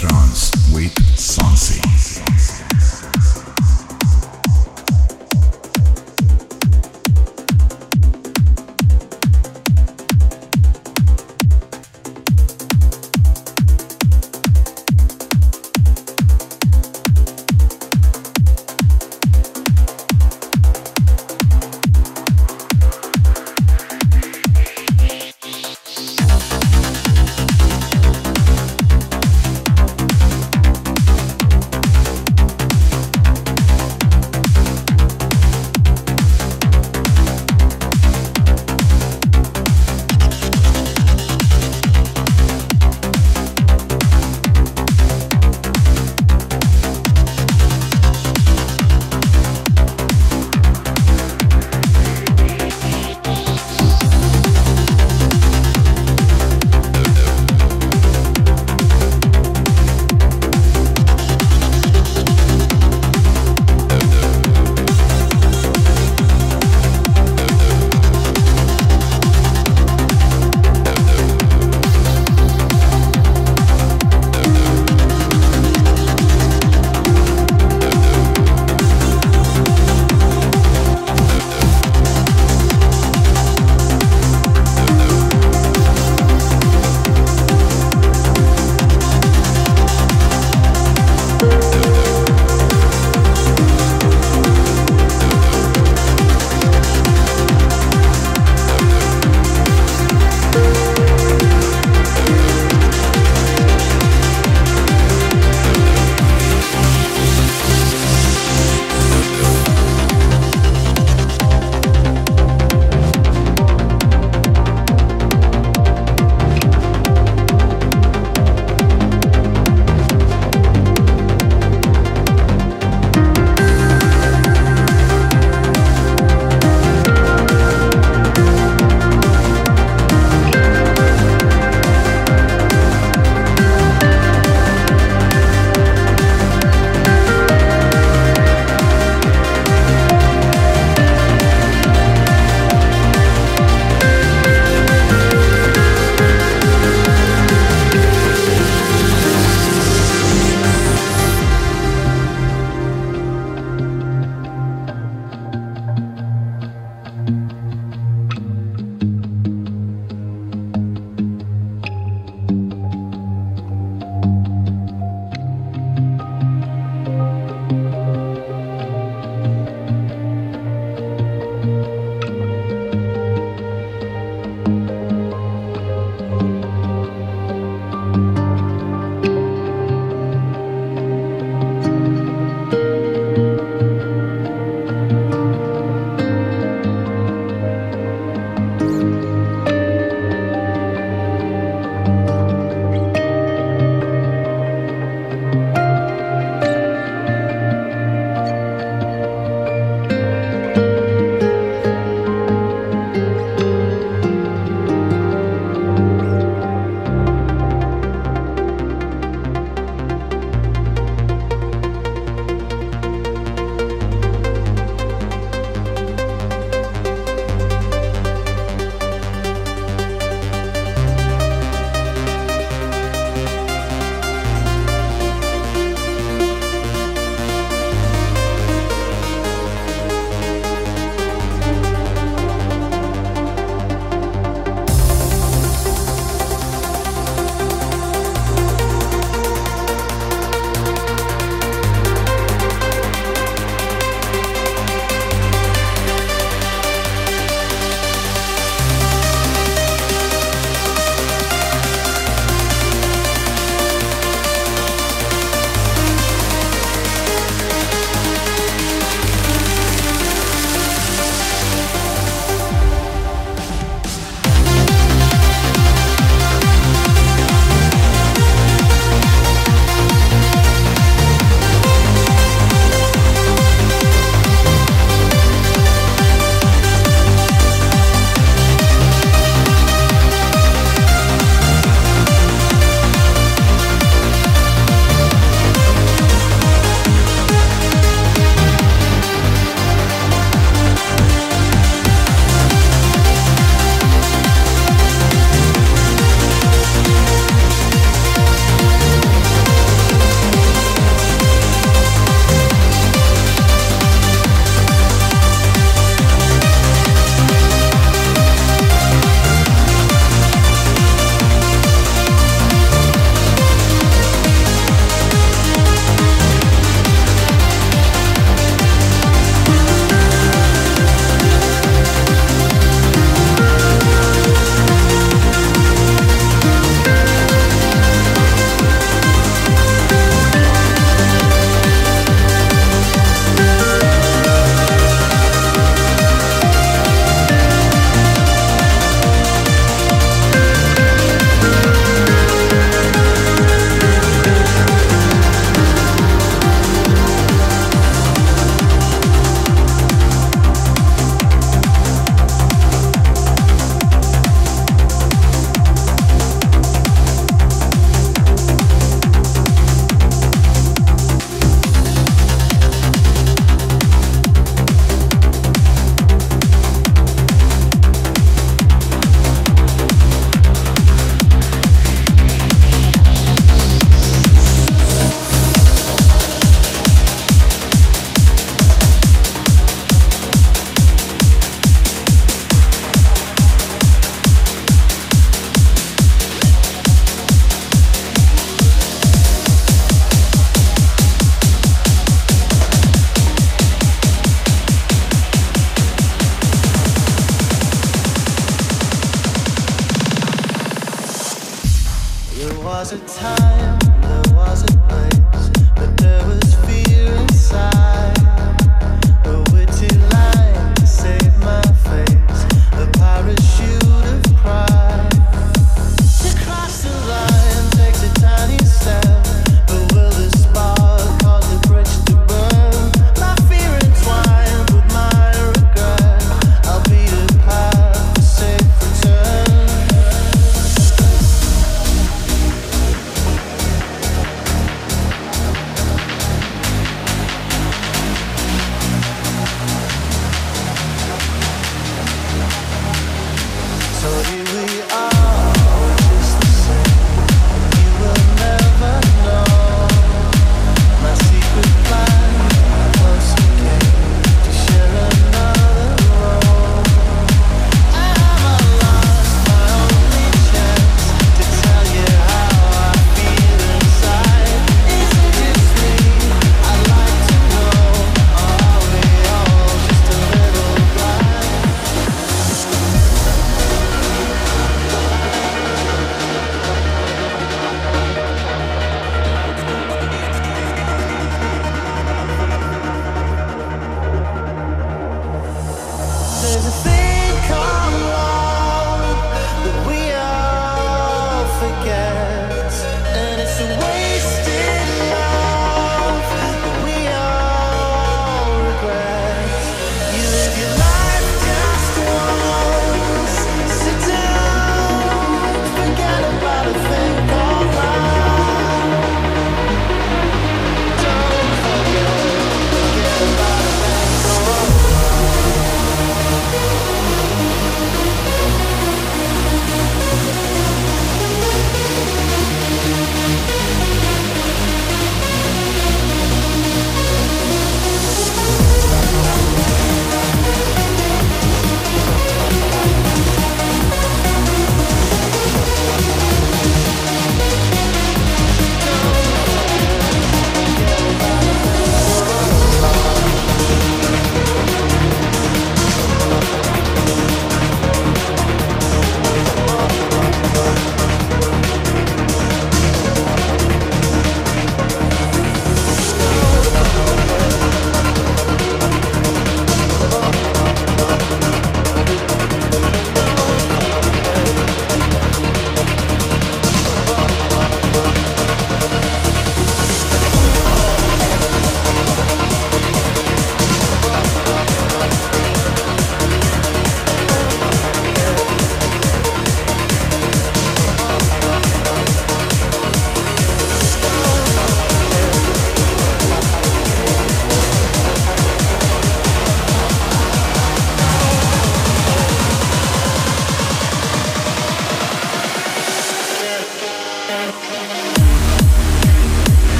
Trance.